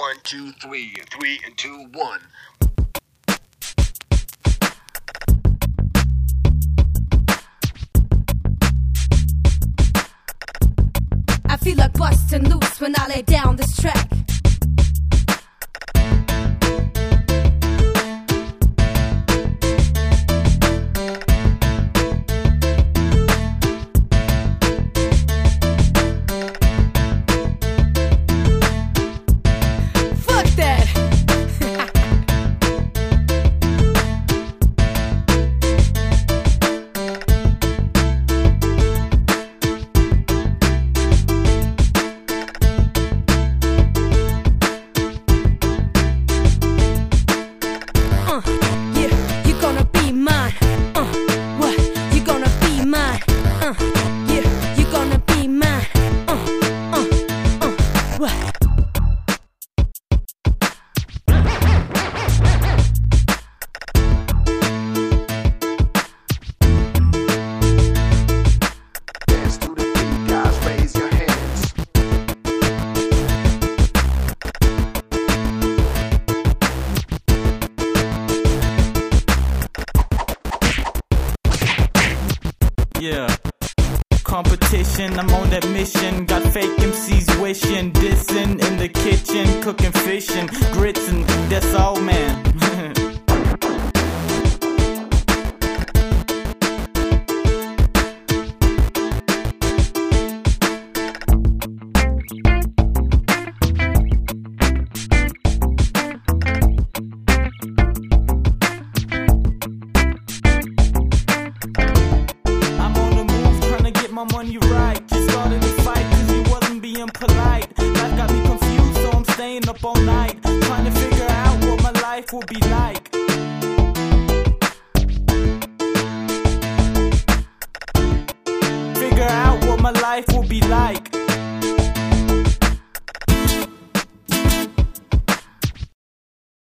One, two, three, three and two, one. I feel like busting loose when I lay down this track. Yeah. Competition, I'm on that mission. Got fake MCs wishing, dissing in the kitchen, cooking fish and grits, and that's all, man. My money right. Just started a fight cause he wasn't being polite. Life got me confused, so I'm staying up all night. Trying to figure out what my life will be like. Figure out what my life will be like.